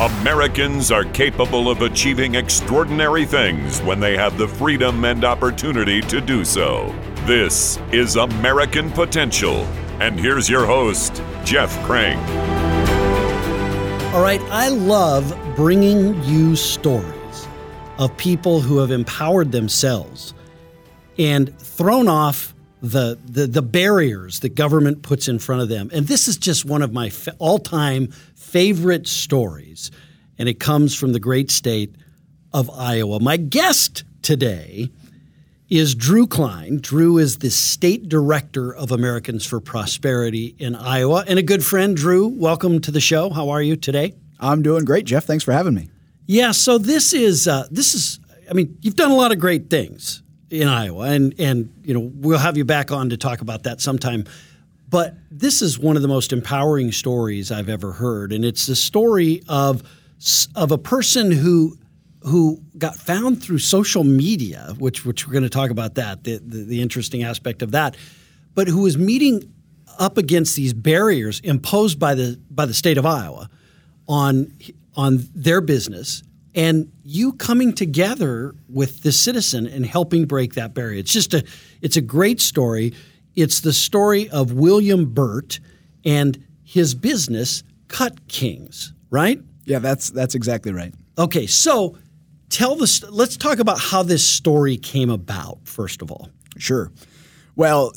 Americans are capable of achieving extraordinary things when they have the freedom and opportunity to do so. This is American Potential. And here's your host, Jeff Crank. All right, I love bringing you stories of people who have empowered themselves and thrown off the, the, the barriers that government puts in front of them. And this is just one of my all time favorite stories, and it comes from the great state of Iowa. My guest today is Drew Klein. Drew is the state director of Americans for Prosperity in Iowa, and a good friend. Drew, welcome to the show. How are you today? I'm doing great, Jeff. Thanks for having me. Yeah, so this is uh, this is. I mean, you've done a lot of great things in Iowa, and and you know we'll have you back on to talk about that sometime. But this is one of the most empowering stories I've ever heard, and it's the story of of a person who who got found through social media, which which we're going to talk about that the, the, the interesting aspect of that, but who was meeting up against these barriers imposed by the by the state of Iowa on on their business and you coming together with the citizen and helping break that barrier. It's just a it's a great story. It's the story of William Burt and his business Cut Kings, right? Yeah, that's that's exactly right. Okay, so tell the let's talk about how this story came about first of all. Sure. Well,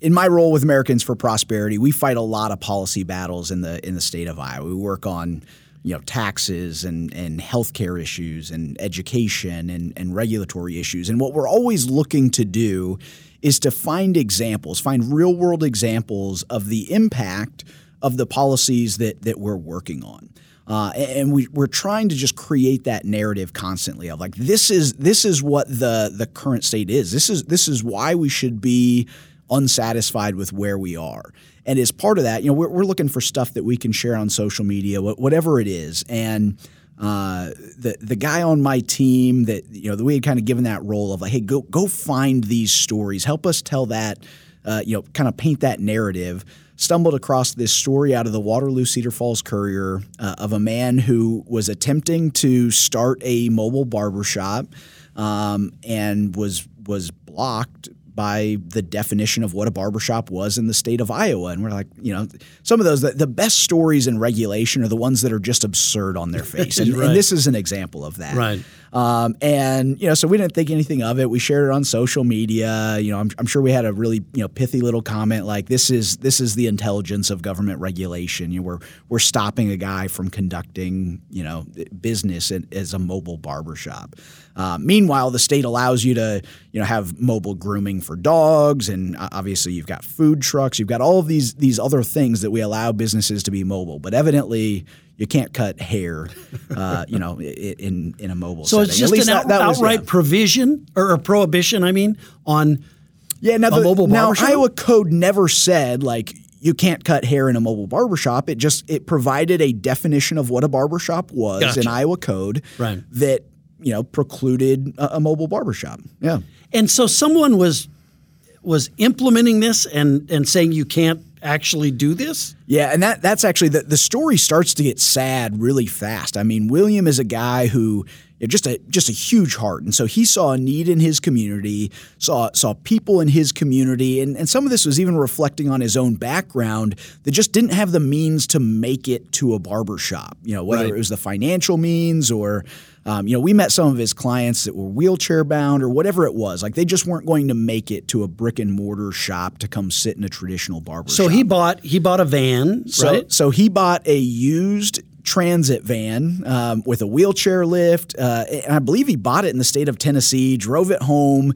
in my role with Americans for Prosperity, we fight a lot of policy battles in the in the state of Iowa. We work on you know taxes and and healthcare issues and education and and regulatory issues. And what we're always looking to do is to find examples, find real world examples of the impact of the policies that that we're working on. Uh, and we, we're trying to just create that narrative constantly of like this is this is what the the current state is. This is this is why we should be unsatisfied with where we are. And as part of that, you know, we're, we're looking for stuff that we can share on social media, whatever it is. And uh, the the guy on my team that you know that we had kind of given that role of like, hey, go go find these stories, help us tell that, uh, you know, kind of paint that narrative. Stumbled across this story out of the Waterloo Cedar Falls Courier uh, of a man who was attempting to start a mobile barbershop um, and was was blocked by the definition of what a barbershop was in the state of Iowa. And we're like, you know, some of those, the, the best stories in regulation are the ones that are just absurd on their face. And, right. and this is an example of that. Right. Um, and you know, so we didn't think anything of it. We shared it on social media. You know, I'm, I'm, sure we had a really you know pithy little comment like, "This is this is the intelligence of government regulation." You know, we're we're stopping a guy from conducting you know business as a mobile barbershop. Uh, meanwhile, the state allows you to you know have mobile grooming for dogs, and obviously you've got food trucks. You've got all of these these other things that we allow businesses to be mobile, but evidently you can't cut hair, uh, you know, in in a mobile. So setting. it's just an that, that outright was, yeah. provision or a prohibition. I mean, on yeah. Now the, mobile now Iowa code never said like you can't cut hair in a mobile barbershop. It just it provided a definition of what a barbershop was gotcha. in Iowa code right. that you know precluded a, a mobile barbershop. Yeah. And so someone was was implementing this and and saying you can't actually do this? Yeah, and that that's actually the, the story starts to get sad really fast. I mean, William is a guy who just a just a huge heart. And so he saw a need in his community, saw saw people in his community, and, and some of this was even reflecting on his own background that just didn't have the means to make it to a barbershop. You know, whether right. it was the financial means or um, you know, we met some of his clients that were wheelchair bound or whatever it was. Like they just weren't going to make it to a brick and mortar shop to come sit in a traditional barber so shop. he bought he bought a van, so, right? So he bought a used transit van um, with a wheelchair lift. Uh, and I believe he bought it in the state of Tennessee, drove it home,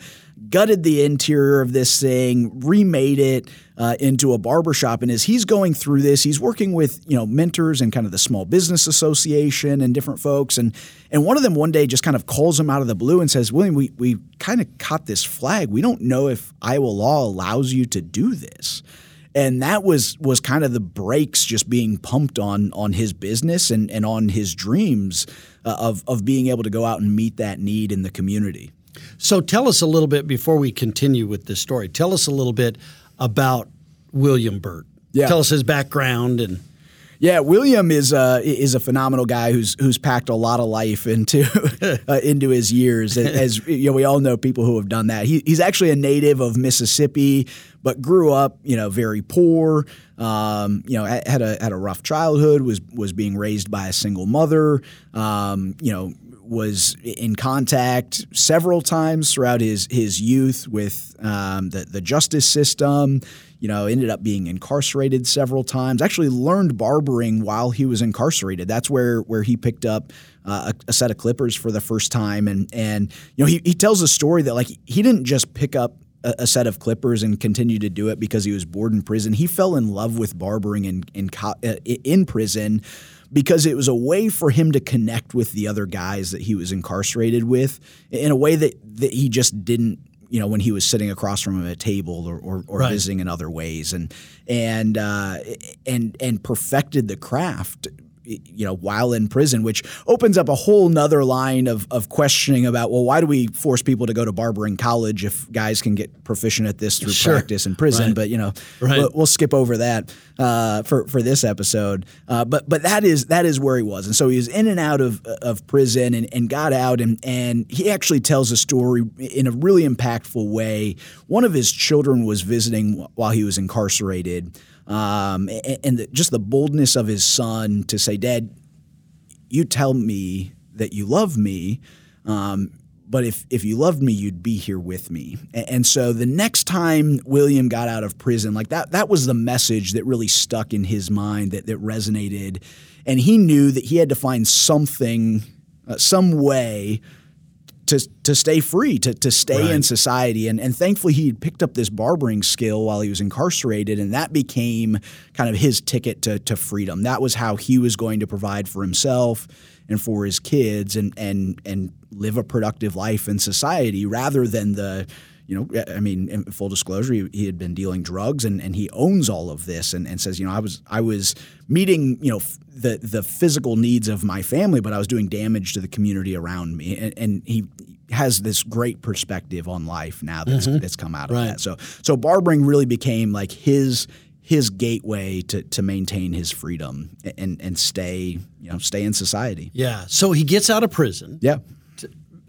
gutted the interior of this thing, remade it uh, into a barbershop. And as he's going through this, he's working with you know mentors and kind of the Small Business Association and different folks. And and one of them one day just kind of calls him out of the blue and says, "William, we we kind of caught this flag. We don't know if Iowa law allows you to do this." and that was was kind of the brakes just being pumped on on his business and and on his dreams uh, of of being able to go out and meet that need in the community. So tell us a little bit before we continue with this story. Tell us a little bit about William Burt. Yeah. Tell us his background and Yeah, William is uh, is a phenomenal guy who's who's packed a lot of life into uh, into his years. As you know, we all know people who have done that. He, he's actually a native of Mississippi, but grew up, you know, very poor. Um, you know, had a had a rough childhood. Was was being raised by a single mother. Um, you know, was in contact several times throughout his his youth with um, the the justice system. You know, ended up being incarcerated several times. Actually, learned barbering while he was incarcerated. That's where where he picked up uh, a, a, set of clippers for the first time. And and you know, he he tells a story that like he didn't just pick up a, a set of clippers and continue to do it because he was bored in prison. He fell in love with barbering in in, uh, in prison because it was a way for him to connect with the other guys that he was incarcerated with in a way that, that he just didn't you know when he was sitting across from him at a table or, or, or right. visiting in other ways and and uh, and and perfected the craft you know, while in prison, which opens up a whole nother line of, of questioning about, well, why do we force people to go to barbering college if guys can get proficient at this through sure. practice in prison? Right. But, you know, right. we'll, we'll, skip over that uh, for, for this episode. Uh, but but that is that is where he was. And so he was in and out of, of prison and, and got out. And, and he actually tells a story in a really impactful way. One of his children was visiting while he was incarcerated. Um, and, the, just the boldness of his son to say, Dad, you tell me that you love me. Um, but if, if you loved me, you'd be here with me. And, and, so the next time William got out of prison, like that, that was the message that really stuck in his mind that, that resonated. And he knew that he had to find something, uh, some way to to stay free, to to stay right. in society. And and thankfully he had picked up this barbering skill while he was incarcerated, and that became kind of his ticket to to freedom. That was how he was going to provide for himself and for his kids and and and live a productive life in society rather than the you know, I mean, in full disclosure, he, he, had been dealing drugs, and, and he owns all of this, and, and says, you know, I was I was meeting, you know, f- the the physical needs of my family, but I was doing damage to the community around me, and, and he has this great perspective on life now that's, mm-hmm. that's come out of right. that. So so barbering really became like his his gateway to, to maintain his freedom and and stay you know stay in society. Yeah. So he gets out of prison. Yeah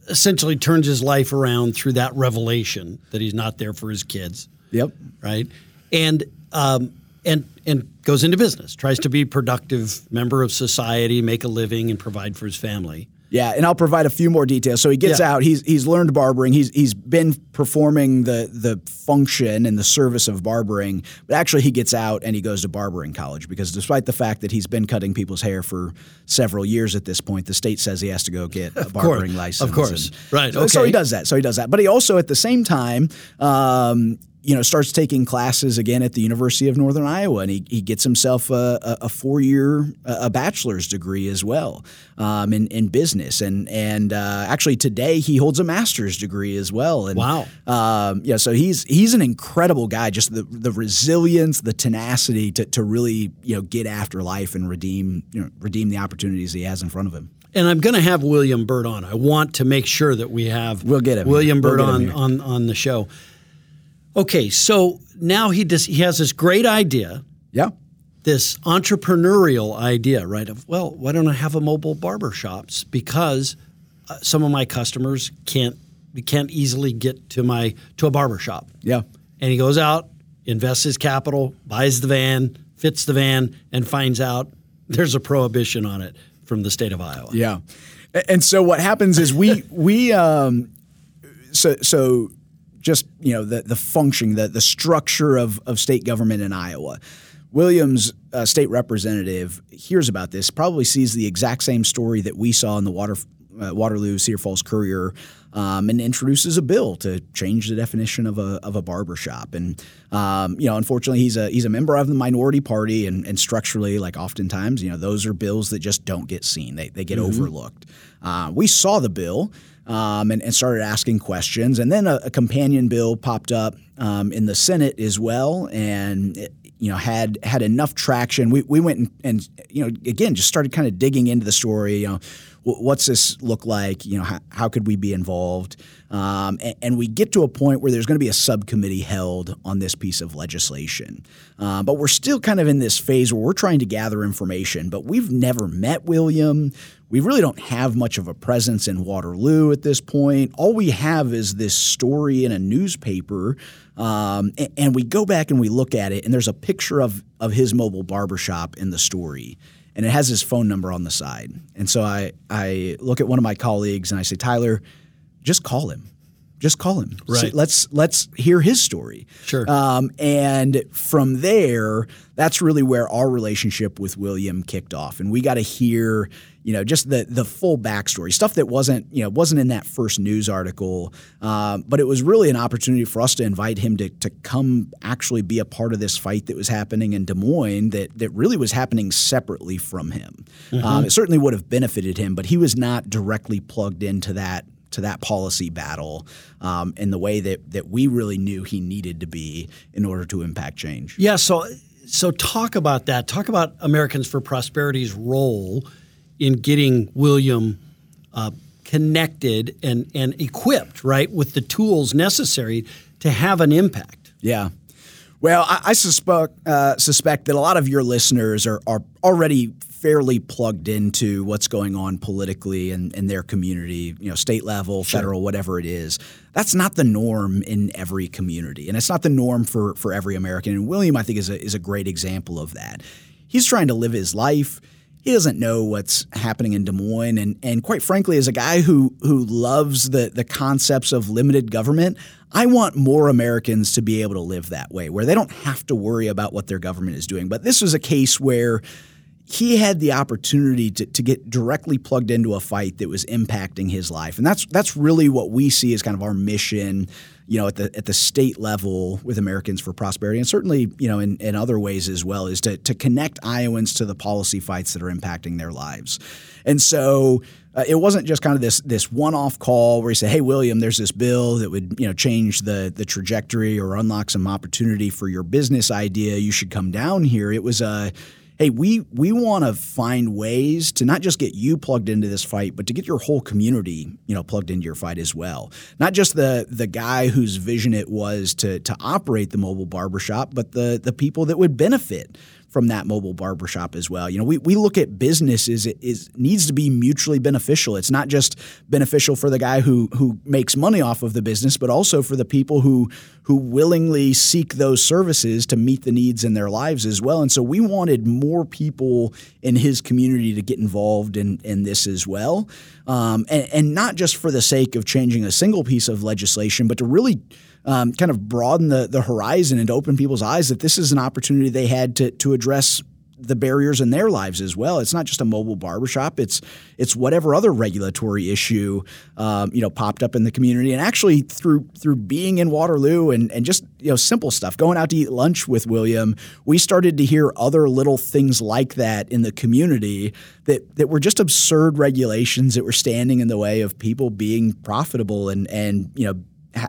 essentially turns his life around through that revelation that he's not there for his kids. Yep. Right. And um, and and goes into business, tries to be productive member of society, make a living, and provide for his family. Yeah, and I'll provide a few more details. So he gets yeah. out. He's he's learned barbering. He's he's been performing the the function and the service of barbering, but actually he gets out and he goes to barbering college because despite the fact that he's been cutting people's hair for several years at this point, the state says he has to go get a barbering license. Of course, and, right? Okay. So he does that. So he does that. But he also at the same time. Um, you know, starts taking classes again at the University of Northern Iowa, and he, he gets himself a, a four year a bachelor's degree as well um, in in business, and and uh, actually today he holds a master's degree as well. And, wow, um, yeah, so he's he's an incredible guy. Just the the resilience, the tenacity to to really you know get after life and redeem you know redeem the opportunities he has in front of him. And I'm going to have William Burt on. I want to make sure that we have we'll get him. William Burt we'll on, on on the show. Okay, so now he does, he has this great idea. Yeah. This entrepreneurial idea, right? Of well, why don't I have a mobile barber shops? Because uh, some of my customers can't can't easily get to my to a barber shop. Yeah. And he goes out, invests his capital, buys the van, fits the van, and finds out there's a prohibition on it from the state of Iowa. Yeah. And so what happens is we we um so so just you know the the function, the the structure of of state government in Iowa. Williams, uh, state representative, hears about this, probably sees the exact same story that we saw in the Water, uh, Waterloo Cedar Falls Courier, um, and introduces a bill to change the definition of a of a barbershop. And um, you know, unfortunately, he's a he's a member of the minority party, and, and structurally, like oftentimes, you know, those are bills that just don't get seen; they they get mm-hmm. overlooked. Uh, we saw the bill um, and, and, started asking questions. And then a, a companion bill popped up um, in the Senate as well, and it, you know had had enough traction. We, we went and, and, you know again just started kind of digging into the story. You know, what's this look like? You know, how, how could we be involved? Um, and, and, we get to a point where there's going to be a subcommittee held on this piece of legislation. Uh, but we're still kind of in this phase where we're trying to gather information, but we've never met William. We really don't have much of a presence in Waterloo at this point. All we have is this story in a newspaper. Um, and, and we go back and we look at it, and there's a picture of, of his mobile barbershop in the story and it has his phone number on the side. And so I, I look at one of my colleagues and I say, Tyler, just call him. Just call him. Right. So let's let's hear his story. Sure. Um, and from there, that's really where our relationship with William kicked off, and we got to hear, you know, just the the full backstory, stuff that wasn't you know wasn't in that first news article, um, but it was really an opportunity for us to invite him to to come actually be a part of this fight that was happening in Des Moines that that really was happening separately from him. Mm-hmm. Um, it certainly would have benefited him, but he was not directly plugged into that to that policy battle um, in the way that that we really knew he needed to be in order to impact change. Yeah. So so talk about that. Talk about Americans for Prosperity's role in getting William. Uh, connected and, and equipped, right, with the tools necessary to have an impact. Yeah. Well, I, I suspect uh, suspect that a lot of your listeners are, are already fairly plugged into what's going on politically in, in their community, you know, state level, sure. federal, whatever it is. That's not the norm in every community, and it's not the norm for for every American. And William, I think, is a is a great example of that. He's trying to live his life. He doesn't know what's happening in Des Moines, and and quite frankly, as a guy who who loves the the concepts of limited government, I want more Americans to be able to live that way, where they don't have to worry about what their government is doing. But this was a case where he had the opportunity to, to get directly plugged into a fight that was impacting his life. And that's that's really what we see as kind of our mission, you know, at the at the state level with Americans for Prosperity and certainly, you know, in, in other ways as well, is to to connect Iowans to the policy fights that are impacting their lives. And so uh, it wasn't just kind of this this one off call where you say, "Hey, William, there's this bill that would you know change the the trajectory or unlock some opportunity for your business idea. You should come down here." It was a hey, we we want to find ways to not just get you plugged into this fight, but to get your whole community, you know, plugged into your fight as well. Not just the the guy whose vision it was to to operate the mobile barbershop, but the the people that would benefit from that mobile barbershop as well. You know, we, we look at business as it is needs to be mutually beneficial. It's not just beneficial for the guy who who makes money off of the business, but also for the people who who willingly seek those services to meet the needs in their lives as well. And so we wanted more people in his community to get involved in, in this as well. Um, and, and not just for the sake of changing a single piece of legislation, but to really um, kind of broaden the, the horizon and open people's eyes that this is an opportunity they had to, to address the barriers in their lives as well. It's not just a mobile barbershop. It's it's whatever other regulatory issue um, you know popped up in the community. And actually through through being in Waterloo and, and just you know simple stuff, going out to eat lunch with William, we started to hear other little things like that in the community that that were just absurd regulations that were standing in the way of people being profitable and and you know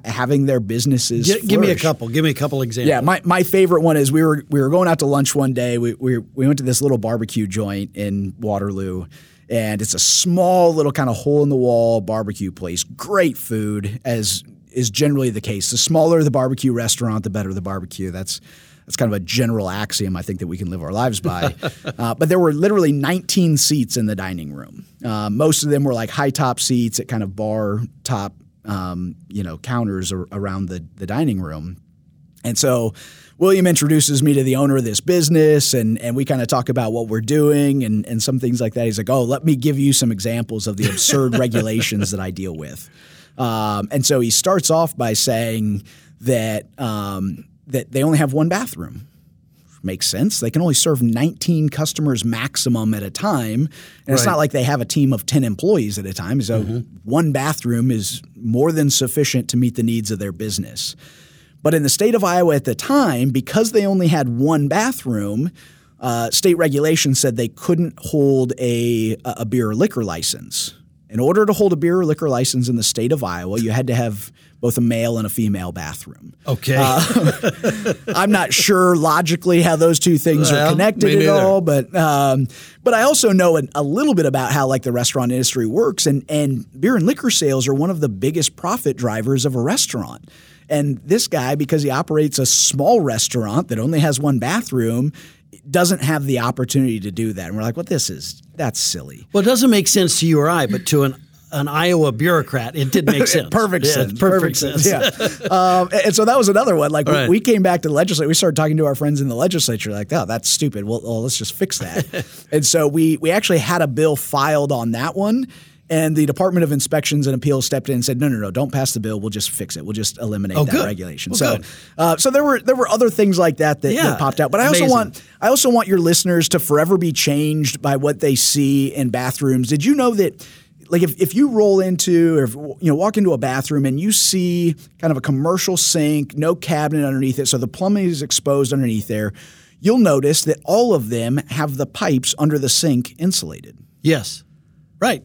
having their businesses. G- give me a couple. Give me a couple examples. Yeah, my, my favorite one is we were we were going out to lunch one day. We we, we went to this little barbecue joint in Waterloo. And it's a small little kind of hole in the wall barbecue place. Great food, as is generally the case. The smaller the barbecue restaurant, the better the barbecue. That's that's kind of a general axiom I think that we can live our lives by. uh, but there were literally 19 seats in the dining room. Uh, most of them were like high top seats at kind of bar top um, you know counters around the the dining room, and so. William introduces me to the owner of this business and, and we kind of talk about what we're doing and, and some things like that. He's like, Oh, let me give you some examples of the absurd regulations that I deal with. Um, and so he starts off by saying that um, that they only have one bathroom makes sense. They can only serve 19 customers maximum at a time. And right. it's not like they have a team of 10 employees at a time. So mm-hmm. one bathroom is more than sufficient to meet the needs of their business. But in the state of Iowa at the time, because they only had one bathroom, uh, state regulation said they couldn't hold a, a beer liquor license. In order to hold a beer or liquor license in the state of Iowa, you had to have both a male and a female bathroom. Okay. Uh, I'm not sure logically how those two things Well, are connected at all, but um, but I also know a, a little bit about how like the restaurant industry works, and and beer and liquor sales are one of the biggest profit drivers of a restaurant. And this guy, because he operates a small restaurant that only has one bathroom, doesn't have the opportunity to do that. And we're like, what this is? That's silly. well, it doesn't make sense to you or I, but to an an Iowa bureaucrat, it did make sense. Perfect Yeah, sense. Perfect, sense. Yeah. um, and so that was another one. Like we- Right. we, came back to the legislature. We started talking to our friends in the legislature. Like, oh, that's stupid. Well, well let's just fix that. and so we we actually had a bill filed on that one. And the Department of Inspections and Appeals stepped in and said, "No, no, no, don't pass the bill. We'll just fix it. We'll just eliminate Oh, that good. regulation." Well, so, good. uh, so there were there were other things like that that, Yeah, that popped out. But I also want I also want your listeners to forever be changed by what they see in bathrooms. Did you know that? Like if, if you roll into or if, you know walk into a bathroom and you see kind of a commercial sink, no cabinet underneath it, so the plumbing is exposed underneath there, you'll notice that all of them have the pipes under the sink insulated. Yes. Right.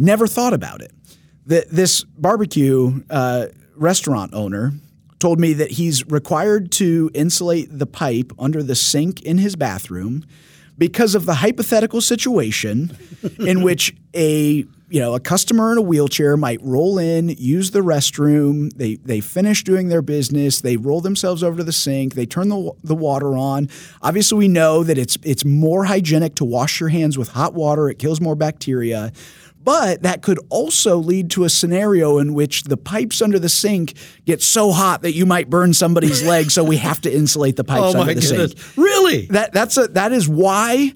Never thought about it. That this barbecue uh, restaurant owner told me that he's required to insulate the pipe under the sink in his bathroom because of the hypothetical situation in which a you know a customer in a wheelchair might roll in, use the restroom, they they finish doing their business, they roll themselves over to the sink, they turn the the water on. Obviously, we know that it's it's more hygienic to wash your hands with hot water. It kills more bacteria. But that could also lead to a scenario in which the pipes under the sink get so hot that you might burn somebody's leg. So we have to insulate the pipes Oh under my the goodness. sink. Really? That that's a that is why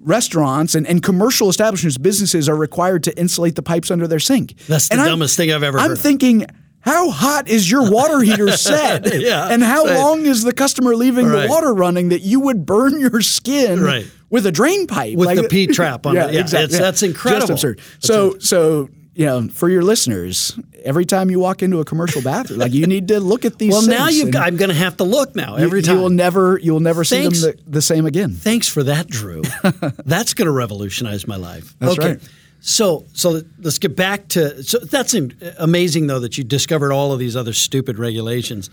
restaurants and, and commercial establishments, businesses are required to insulate the pipes under their sink. That's the And I'm- dumbest thing I've ever I'm heard. thinking, how hot is your water heater set? Yeah, and how right. long is the customer leaving Right. the water running that you would burn your skin Right. with a drain pipe? With the P trap on yeah, it. Yeah, exactly. it's- that's incredible. Just absurd. So so you know, for your listeners, every time you walk into a commercial bathroom, like you need to look at these. Well, now you've got, I'm going to have to look now you- every you, time. will never you will never see them the, the same again. Thanks for that, Drew. that's going to revolutionize my life. That's okay. right. So, so let's get back to. So that's amazing, though, that you discovered all of these other stupid regulations.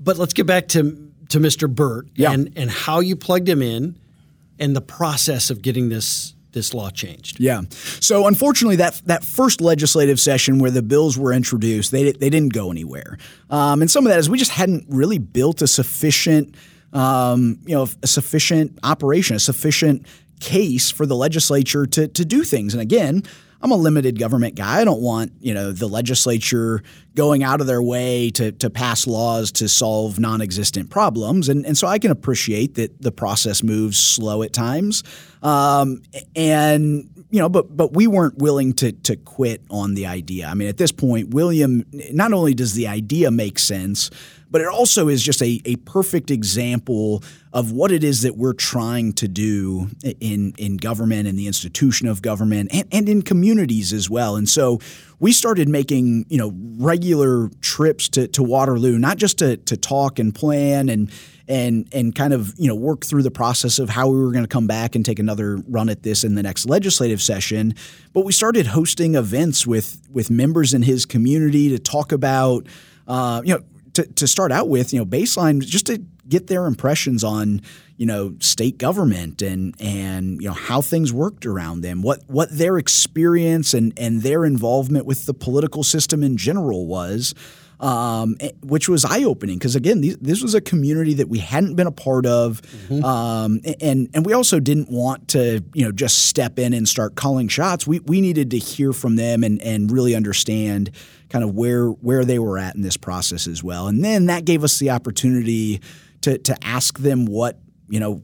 But let's get back to to Mr. Burt Yeah. and and how you plugged him in, and the process of getting this this law changed. Yeah. So unfortunately, that that first legislative session where the bills were introduced, they they didn't go anywhere. Um, and some of that is we just hadn't really built a sufficient, um, you know, a sufficient operation, a sufficient case for the legislature to to do things. And again. I'm a limited government guy. I don't want you know the legislature going out of their way to to pass laws to solve non-existent problems, and and so I can appreciate that the process moves slow at times, um, and you know, but but we weren't willing to to quit on the idea. I mean, at this point, William, not only does the idea make sense, but it also is just a, a perfect example of what it is that we're trying to do in in government and the institution of government and, and in communities as well. And so we started making, you know, regular trips to, to Waterloo, not just to to talk and plan and and and kind of you know work through the process of how we were going to come back and take another run at this in the next legislative session. But we started hosting events with with members in his community to talk about uh, you know to, to start out with you know baseline just to get their impressions on you know state government and and you know how things worked around them what what their experience and and their involvement with the political system in general was um, eh, which was eye opening because again, these, this was a community that we hadn't been a part of, um, and and we also didn't want to you know just step in and start calling shots. We we needed to hear from them and and really understand kind of where where they were at in this process as well, and then that gave us the opportunity to to ask them what you know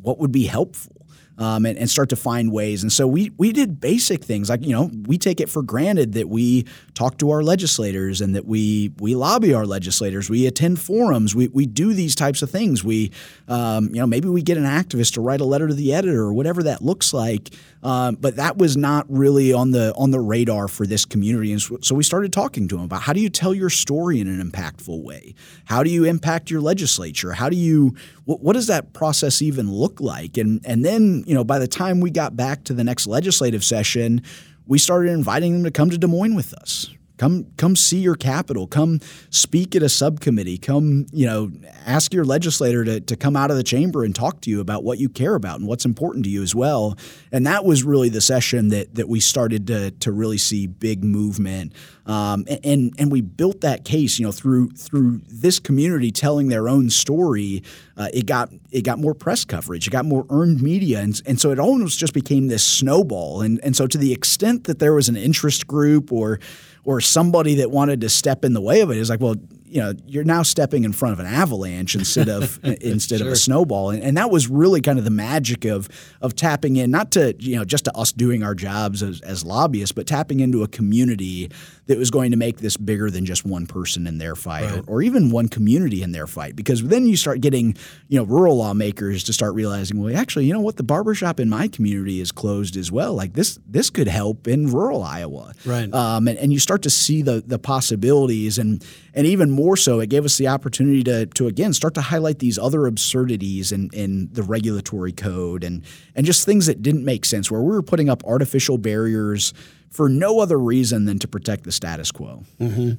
what would be helpful um, and, and start to find ways. And so we we did basic things like you know we take it for granted that we talk to our legislators and that we we lobby our legislators. We attend forums. We we do these types of things. We um, you know maybe we get an activist to write a letter to the editor or whatever that looks like. Um, but that was not really on the on the radar for this community. And so we started talking to them about how do you tell your story in an impactful way? How do you impact your legislature? How do you what, what does that process even look like? And and then you know, by the time we got back to the next legislative session, we started inviting them to come to Des Moines with us. Come, come see your capital. Come speak at a subcommittee. Come, you know, ask your legislator to, to come out of the chamber and talk to you about what you care about and what's important to you as well. And that was really the session that that we started to to really see big movement. Um, and and we built that case, you know, through through this community telling their own story. Uh, it got it got more press coverage. It got more earned media, and, and so it almost just became this snowball. And and so to the extent that there was an interest group or or somebody that wanted to step in the way of it is like, well, you know, you're now stepping in front of an avalanche instead of instead sure. of a snowball, and, and, that was really kind of the magic of of tapping in, not to you know just to us doing our jobs as, as lobbyists, but tapping into a community that was going to make this bigger than just one person in their fight, right. or, or, even one community in their fight, because then you start getting you know rural lawmakers to start realizing, well, actually, you know what, the barbershop in my community is closed as well. Like this, this could help in rural Iowa, right? Um, and, and you start to see the the possibilities, and and even more so, it gave us the opportunity to, to again start to highlight these other absurdities in, in the regulatory code and and just things that didn't make sense, where we were putting up artificial barriers for no other reason than to protect the status quo. Mm-hmm.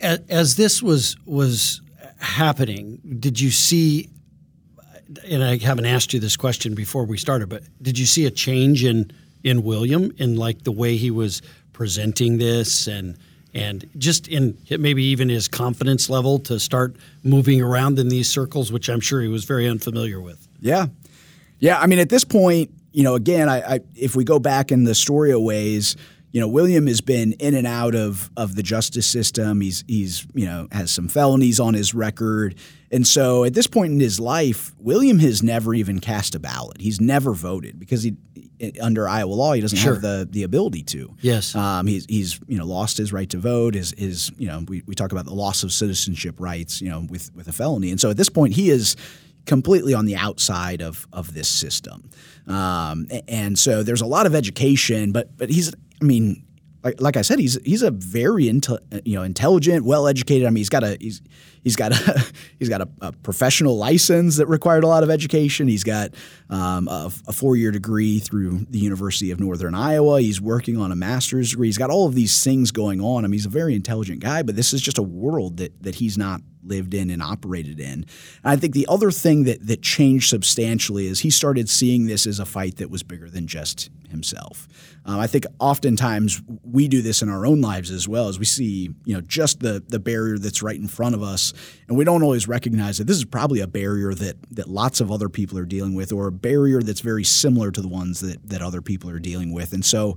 As, as this was was happening, did you see? And I haven't asked you this question before we started, but did you see a change in in William in like the way he was presenting this and? and just in maybe even his confidence level to start moving around in these circles, which I'm sure he was very unfamiliar with. Yeah, yeah. I mean, at this point, you know, again, I, I if we go back in the story of ways, you know, William has been in and out of of the justice system. He's he's you know has some felonies on his record, and so at this point in his life, William has never even cast a ballot. He's never voted because he under Iowa law, he doesn't sure. have the the ability to. Yes, um, he's he's you know lost his right to vote. His his you know we, we talk about the loss of citizenship rights. You know with with a felony, and so at this point he is completely on the outside of of this system. Um, and so there's a lot of education, but but he's I mean like, like I said, he's he's a very you know intelligent, well educated. I mean, he's got a he's he's got a he's got a, a professional license that required a lot of education. He's got um, a, a four year degree through the University of Northern Iowa. He's working on a master's degree. He's got all of these things going on. I mean, he's a very intelligent guy, but this is just a world that that he's not lived in and operated in. And I think the other thing that that changed substantially is he started seeing this as a fight that was bigger than just himself. Um, I think oftentimes we do this in our own lives as well as we see, you know, just the the barrier that's right in front of us, and we don't always recognize that this is probably a barrier that that lots of other people are dealing with, or a barrier that's very similar to the ones that that other people are dealing with. And so,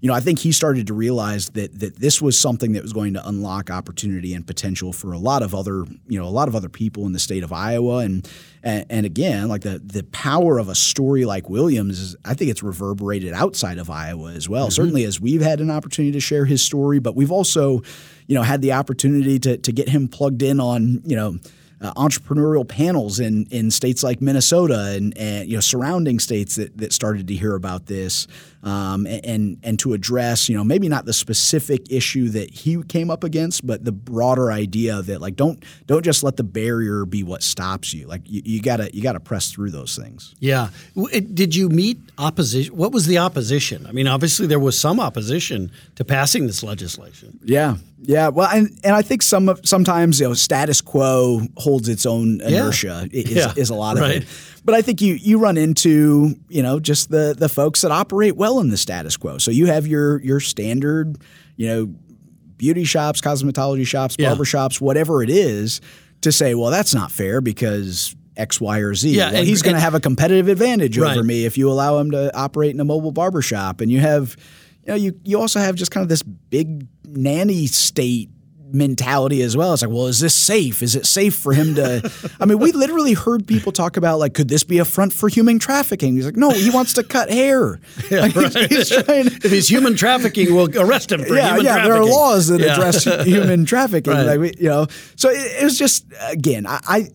you know, I think he started to realize that that this was something that was going to unlock opportunity and potential for a lot of other, you know, a lot of other people in the state of Iowa. And and, and again, like the the power of a story like Williams is, I think it's reverberated outside of Iowa as well. Mm-hmm. Certainly, as we've had an opportunity to share his story, but we've also, you know, had the opportunity to to get him plugged in on, you know uh, entrepreneurial panels in in states like Minnesota and, and you know surrounding states that, that started to hear about this um, and and to address you know maybe not the specific issue that he came up against but the broader idea that like don't don't just let the barrier be what stops you like you, you gotta you gotta press through those things yeah did you meet opposition what was the opposition I mean obviously there was some opposition to passing this legislation yeah yeah, well, and, and I think some of sometimes you know status quo holds its own inertia yeah. Is, yeah. is a lot of right. it. But I think you you run into you know just the the folks that operate well in the status quo. So you have your your standard you know beauty shops, cosmetology shops, barber yeah. shops, whatever it is, to say, well, that's not fair because X, Y, or Z. Yeah, well, and, he's going to have a competitive advantage right. over me if you allow him to operate in a mobile barber shop, and you have you know, you you also have just kind of this big nanny state mentality as well. It's like, well, is this safe? Is it safe for him to? I mean, we literally heard people talk about like, could this be a front for human trafficking? He's like, no, he wants to cut hair. Yeah, like, right. he's trying, if he's human trafficking, we'll arrest him for yeah, human yeah, trafficking. there are laws that yeah. address human trafficking. Right. Like, you know, so it, it was just again, I, I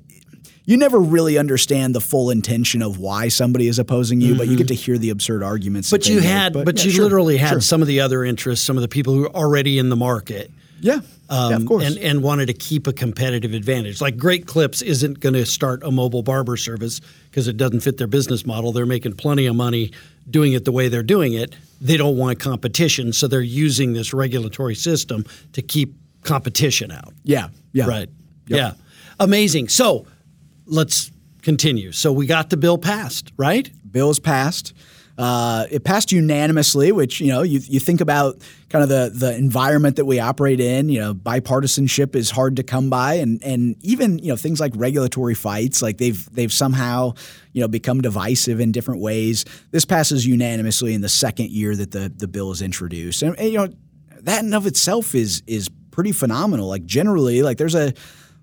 you never really understand the full intention of why somebody is opposing you, mm-hmm. but you get mm-hmm. to hear the absurd arguments. But you had, but, but yeah, you sure, literally had sure. some of the other interests, some of the people who are already in the market Yeah, yeah, of course. Um, and and wanted to keep a competitive advantage. Like Great Clips isn't going to start a mobile barber service because it doesn't fit their business model. They're making plenty of money doing it the way they're doing it. They don't want competition, so they're using this regulatory system to keep competition out. yeah, yeah, Right. Yeah. Amazing. So let's continue. So we got the bill passed, right? Bill is passed. Uh, it passed unanimously, which you know you, you think about kind of the the environment that we operate in. You know, bipartisanship is hard to come by, and and even you know things like regulatory fights, like they've they've somehow you know become divisive in different ways. This passes unanimously in the second year that the the bill is introduced, and, and you know that in of itself is is pretty phenomenal. Like generally, like there's a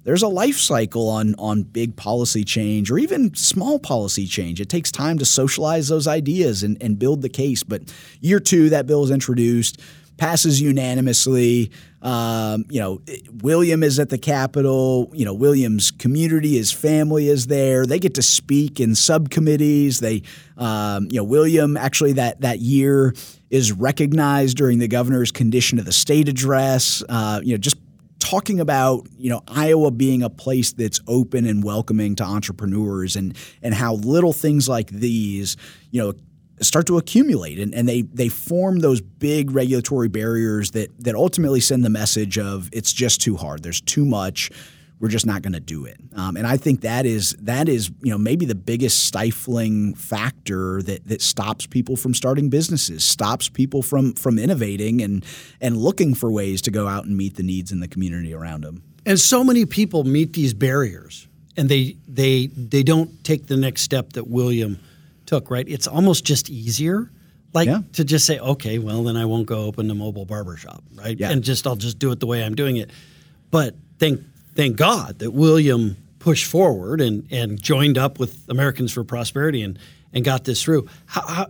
there's a life cycle on on big policy change or even small policy change. It takes time to socialize those ideas and, and build the case. But year two, that bill is introduced, passes unanimously. Um, you know, William is at the Capitol. You know, William's community, his family is there. They get to speak in subcommittees. They, um, you know, William actually that that year is recognized during the governor's condition of the state address. Uh, you know, just talking about you know Iowa being a place that's open and welcoming to entrepreneurs and and how little things like these you know start to accumulate and, and they they form those big regulatory barriers that that ultimately send the message of it's just too hard. There's too much we're just not going to do it um, and I think that is that is you know maybe the biggest stifling factor that that stops people from starting businesses stops people from from innovating and and looking for ways to go out and meet the needs in the community around them And so many people meet these barriers and they they they don't take the next step that William took, right? It's almost just easier. Like Yeah. to just say, okay, well then I won't go open a mobile barber shop, right? Yeah. And just I'll just do it the way I'm doing it. But thank thank God that William pushed forward and and joined up with Americans for Prosperity and and got this through. How, how,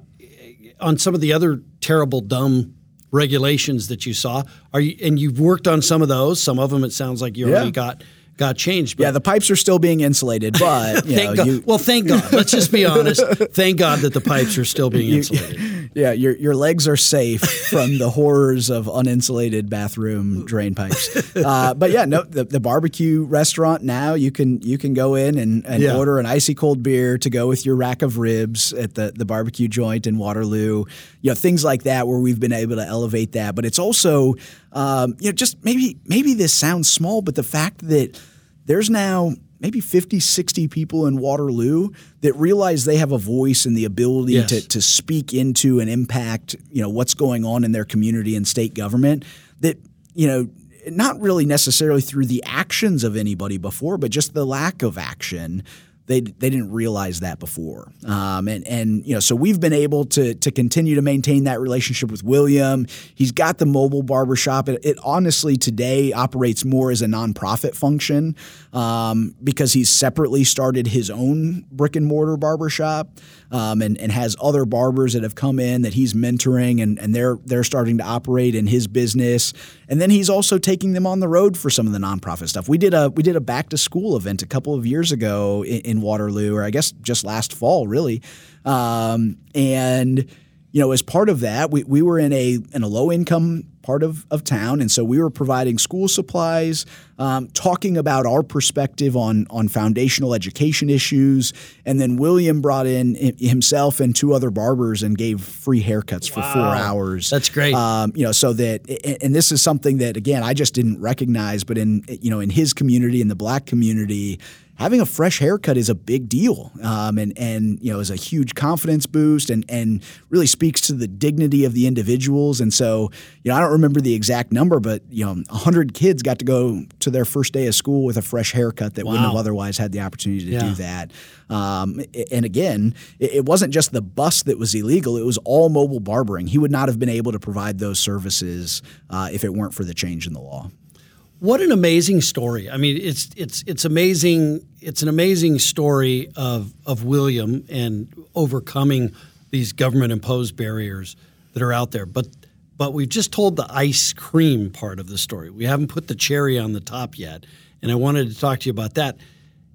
on some of the other terrible, dumb regulations that you saw, are you and you've worked on some of those? Some of them it sounds like you Yeah. already got got changed. Yeah the pipes are still being insulated but you thank know God. you well, thank God. Let's just be honest. Thank God that the pipes are still being insulated. Yeah, your your legs are safe from the horrors of uninsulated bathroom drain pipes. Uh, but yeah, no, the, the barbecue restaurant now you can you can go in and, and Yeah. order an icy cold beer to go with your rack of ribs at the the barbecue joint in Waterloo. You know things like that where we've been able to elevate that. But it's also um, you know just maybe maybe this sounds small, but the fact that there's now maybe 50, 60 people in Waterloo that realize they have a voice and the ability Yes. to, to speak into and impact, you know, what's going on in their community and state government that, you know, not really necessarily through the actions of anybody before, but just the lack of action. They, they didn't realize that before, um, and and you know so we've been able to to continue to maintain that relationship with William. He's got the mobile barbershop. It, it honestly today operates more as a nonprofit function um, because he's separately started his own brick and mortar barbershop um, and, and has other barbers that have come in that he's mentoring and, and they're they're starting to operate in his business. And then he's also taking them on the road for some of the nonprofit stuff. We did a we did a back to school event a couple of years ago in, in Waterloo, or I guess just last fall, really. Um, and you know, as part of that, we, we were in a in a low income part of, of town, and so we were providing school supplies, um, talking about our perspective on on foundational education issues, and then William brought in himself and two other barbers and gave free haircuts for four hours. That's great. Um, you know, so that and- and this is something that again I just didn't recognize, but in you know in his community, in the black community, having a fresh haircut is a big deal, um, and and you know is a huge confidence boost, and and really speaks to the dignity of the individuals. And so you know I don't remember the exact number, but you know hundred kids got to go to their first day of school with a fresh haircut that wouldn't have otherwise had the opportunity to Yeah. do that. Um, and again, it, it wasn't just the bus that was illegal; it was all mobile barbering. He would not have been able to provide those services uh, if it weren't for the change in the law. What an amazing story! I mean, it's it's it's amazing. It's an amazing story of of William and overcoming these government imposed barriers that are out there. But but we've just told the ice cream part of the story. We haven't put the cherry on the top yet, and I wanted to talk to you about that.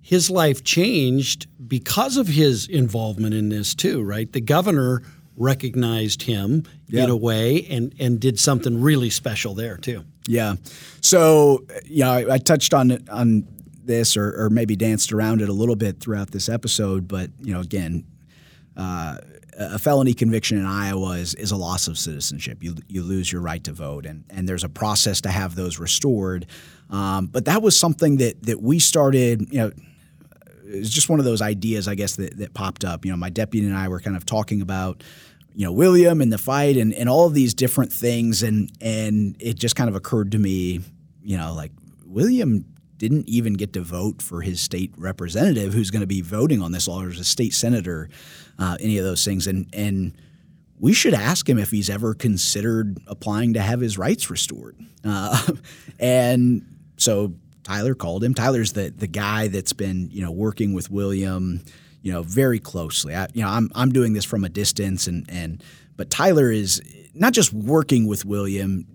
His life changed because of his involvement in this too, right? The governor recognized him Yeah. in a way and and did something really special there too. Yeah. So, you know, I, I touched on on this or, or maybe danced around it a little bit throughout this episode, but you know, again, uh, a felony conviction in Iowa is, is a loss of citizenship. You you lose your right to vote, and and there's a process to have those restored. Um, but that was something that that we started. You know, it was just one of those ideas, I guess, that, that popped up. You know, my deputy and I were kind of talking about, you know, William and the fight and, and all of these different things. And, and it just kind of occurred to me, you know, like William didn't even get to vote for his state representative who's going to be voting on this law or as a state senator, uh, any of those things. And, and we should ask him if he's ever considered applying to have his rights restored. Uh, and so Tyler called him. Tyler's the the guy that's been you know working with William, you know, very closely. I, you know, I'm I'm doing this from a distance, and and but Tyler is not just working with William.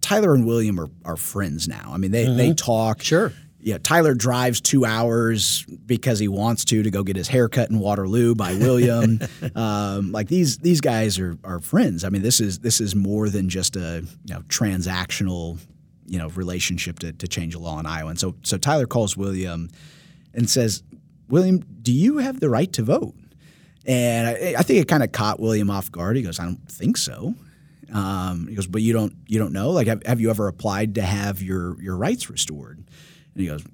Tyler and William are, are friends now. I mean, they they talk. Sure. Yeah, Tyler drives two hours because he wants to to go get his haircut in Waterloo by William. um, like these these guys are are friends. I mean, this is this is more than just a you know transactional you know relationship to, to change a law in Iowa. And so so Tyler calls William and says, William, do you have the right to vote? And I, I think it kind of caught William off guard. He goes, I don't think so. Um, he goes, but you don't you don't know? Like, have, have you ever applied to have your your rights restored? And he goes,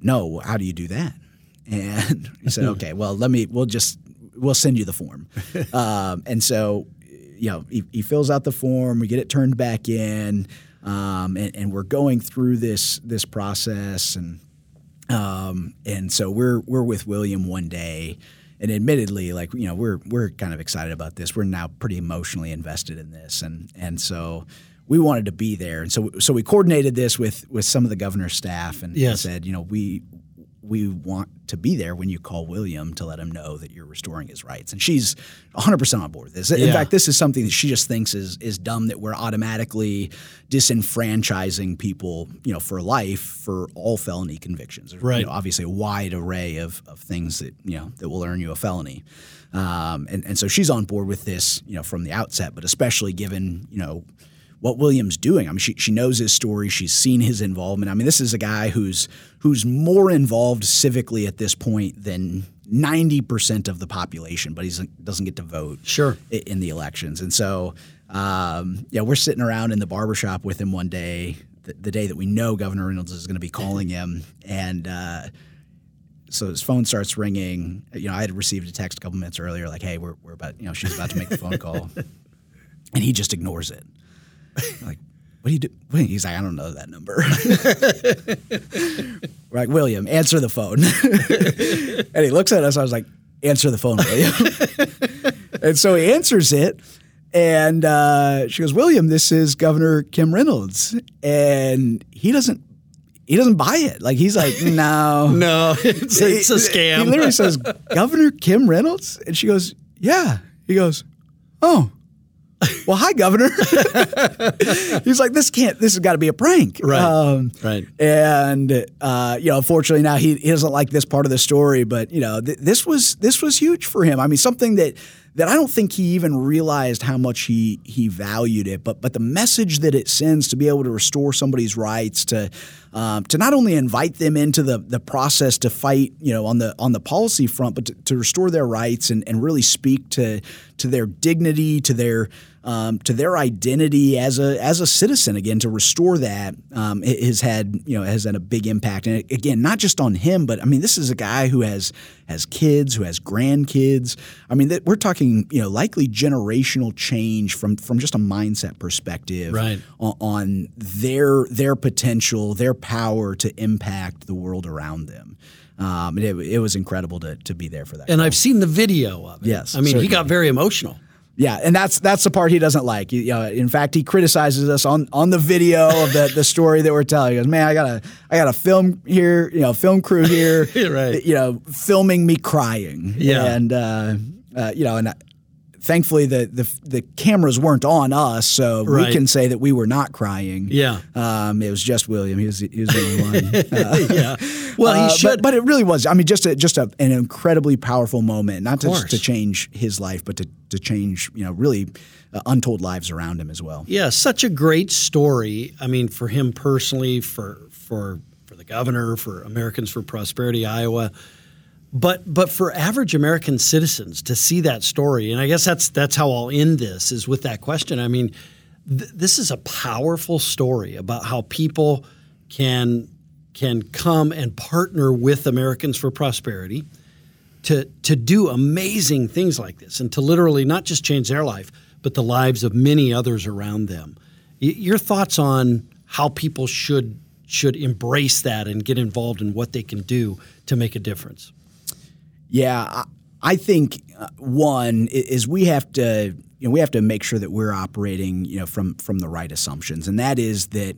No. How do you do that? And he said, Okay, well, let me. We'll just we'll send you the form. um, and so, you know, he, he fills out the form. We get it turned back in, um, and, and we're going through this this process and. Um, and so we're we're with William one day, and admittedly, like you know, we're we're kind of excited about this. We're now pretty emotionally invested in this, and and so we wanted to be there, and so so we coordinated this with with some of the governor's staff, and Yes. said, you know, we we want to be there when you call William to let him know that you're restoring his rights. And she's 100% on board with this. In Yeah. fact, this is something that she just thinks is is dumb that we're automatically disenfranchising people, you know, for life for all felony convictions. There's, you Right. know, obviously a wide array of, of things that, you know, that will earn you a felony. Um, and, and so she's on board with this, you know, from the outset, but especially given, you know, what William's doing. I mean, she, she knows his story. She's seen his involvement. I mean, this is a guy who's who's more involved civically at this point than ninety percent of the population, but he doesn't get to vote Sure. in the elections. And so, um, yeah, we're sitting around in the barbershop with him one day, the, the day that we know Governor Reynolds is going to be calling him, and. Uh, so his phone starts ringing. You know, I had received a text a couple minutes earlier, like, "Hey, we're, we're about, you know, she's about to make the phone call," and he just ignores it. like, what do you do? Wait, he's like, I don't know that number. We're like, William, answer the phone. and he looks at us. I was like, answer the phone, William. and so he answers it. And uh, she goes, William, this is Governor Kim Reynolds. And he doesn't. He doesn't buy it. Like he's like, no, No, it's, it's a scam. He literally says, Governor Kim Reynolds? And she goes, Yeah. He goes, Oh. Well, hi, Governor. He's like, this can't. This has got to be a prank, Right. Um, Right. And uh, you know, unfortunately, now he, he doesn't like this part of the story. But you know, th- this was this was huge for him. I mean, something that that I don't think he even realized how much he he valued it. But but the message that it sends to be able to restore somebody's rights to um, to not only invite them into the the process to fight, you know, on the on the policy front, but to, to restore their rights and, and really speak to to their dignity, to their um, to their identity as a as a citizen again to restore that um, has had you know has had a big impact and again not just on him but I mean this is a guy who has has kids who has grandkids I mean that we're talking you know likely generational change from from just a mindset perspective Right. on, on their their potential their power to impact the world around them um, it, it was incredible to to be there for that and I've seen the video of it. Yes, I mean, certainly. he got very emotional. Yeah, and that's that's the part he doesn't like. You know, in fact, he criticizes us on on the video of the, the story that we're telling. He goes, "Man, I got a I got a film here, you know, film crew here, Right. You know, filming me crying. Yeah. and uh, uh, you know, and thankfully the, the the cameras weren't on us, so Right. we can say that we were not crying. Yeah. um, it was just William. He was he was the only one. Uh, yeah. Well, uh, he but- should. but, it really was. I mean, just a, just a, an incredibly powerful moment, not just course. to change his life, but to, to change you know really uh, untold lives around him as well. Yeah, such a great story. I mean, for him personally, for for for the governor, for Americans for Prosperity Iowa, but but for average American citizens to see that story, and I guess that's that's how I'll end this is with that question. I mean, th- this is a powerful story about how people can can come and partner with Americans for Prosperity to to do amazing things like this and to literally not just change their life but the lives of many others around them. Y- your thoughts on how people should should embrace that and get involved in what they can do to make a difference. Yeah, I, I think uh, one is we have to you know we have to make sure that we're operating you know from from the right assumptions, and that is that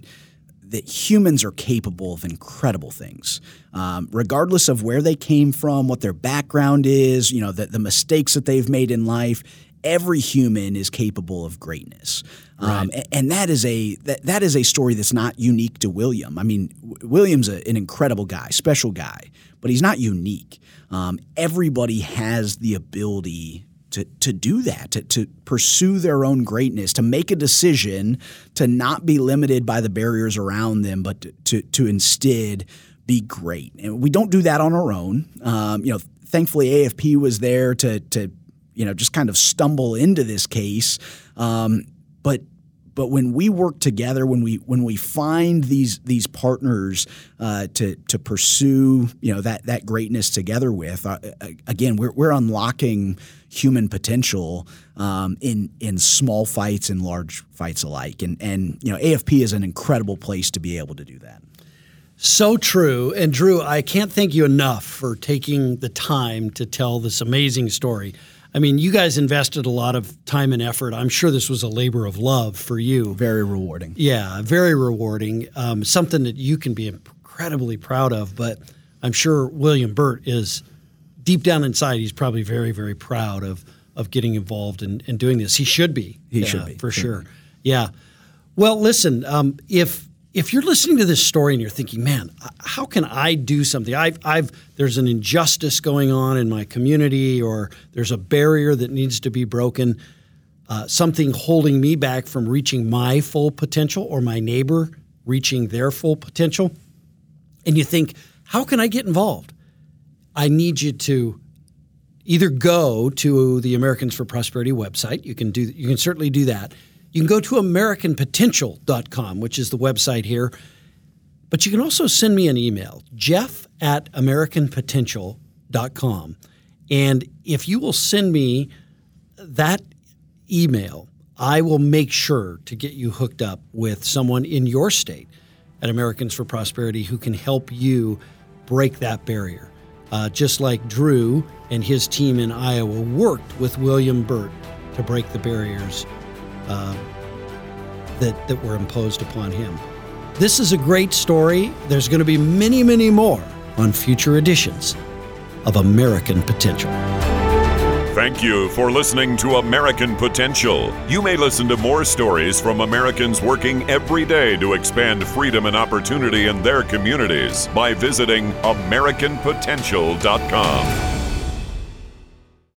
that humans are capable of incredible things, um, regardless of where they came from, what their background is, you know, the, the mistakes that they've made in life. Every human is capable of greatness, um, a- and that is a that, that is a story that's not unique to William. I mean, W- William's a, an incredible guy, special guy, but he's not unique. Um, everybody has the ability to, to do that, to, to pursue their own greatness, to make a decision, to not be limited by the barriers around them, but to, to, to instead be great. And we don't do that on our own. Um, you know, thankfully AFP was there to, to you know, just kind of stumble into this case. Um, but but when we work together, when we when we find these these partners uh, to to pursue you know that that greatness together with, uh, uh, again, we're we're unlocking human potential um, in in small fights and large fights alike, and and you know AFP is an incredible place to be able to do that. So true. And Drew, I can't thank you enough for taking the time to tell this amazing story. I mean, you guys invested a lot of time and effort. I'm sure this was a labor of love for you. Very rewarding. Yeah, very rewarding. Um, something that you can be incredibly proud of. But I'm sure William Burt is deep down inside. He's probably very, very proud of of getting involved and in, doing this. He should be. He Yeah, should be. for sure. Yeah. Well, listen. Um, if if you're listening to this story and you're thinking, man, how can I do something? I've, I've there's an injustice going on in my community, or there's a barrier that needs to be broken uh, something holding me back from reaching my full potential or my neighbor reaching their full potential. And you think, how can I get involved? I need you to either go to the Americans for Prosperity website. You can do you can certainly do that. You can go to americanpotential.com, which is the website here. But you can also send me an email, jeff at americanpotential.com. And if you will send me that email, I will make sure to get you hooked up with someone in your state at Americans for Prosperity who can help you break that barrier. Uh, just like Drew and his team in Iowa worked with William Burt to break the barriers uh, that, that were imposed upon him. This is a great story. There's going to be many, many more on future editions of American Potential. Thank you for listening to American Potential. You may listen to more stories from Americans working every day to expand freedom and opportunity in their communities by visiting AmericanPotential.com.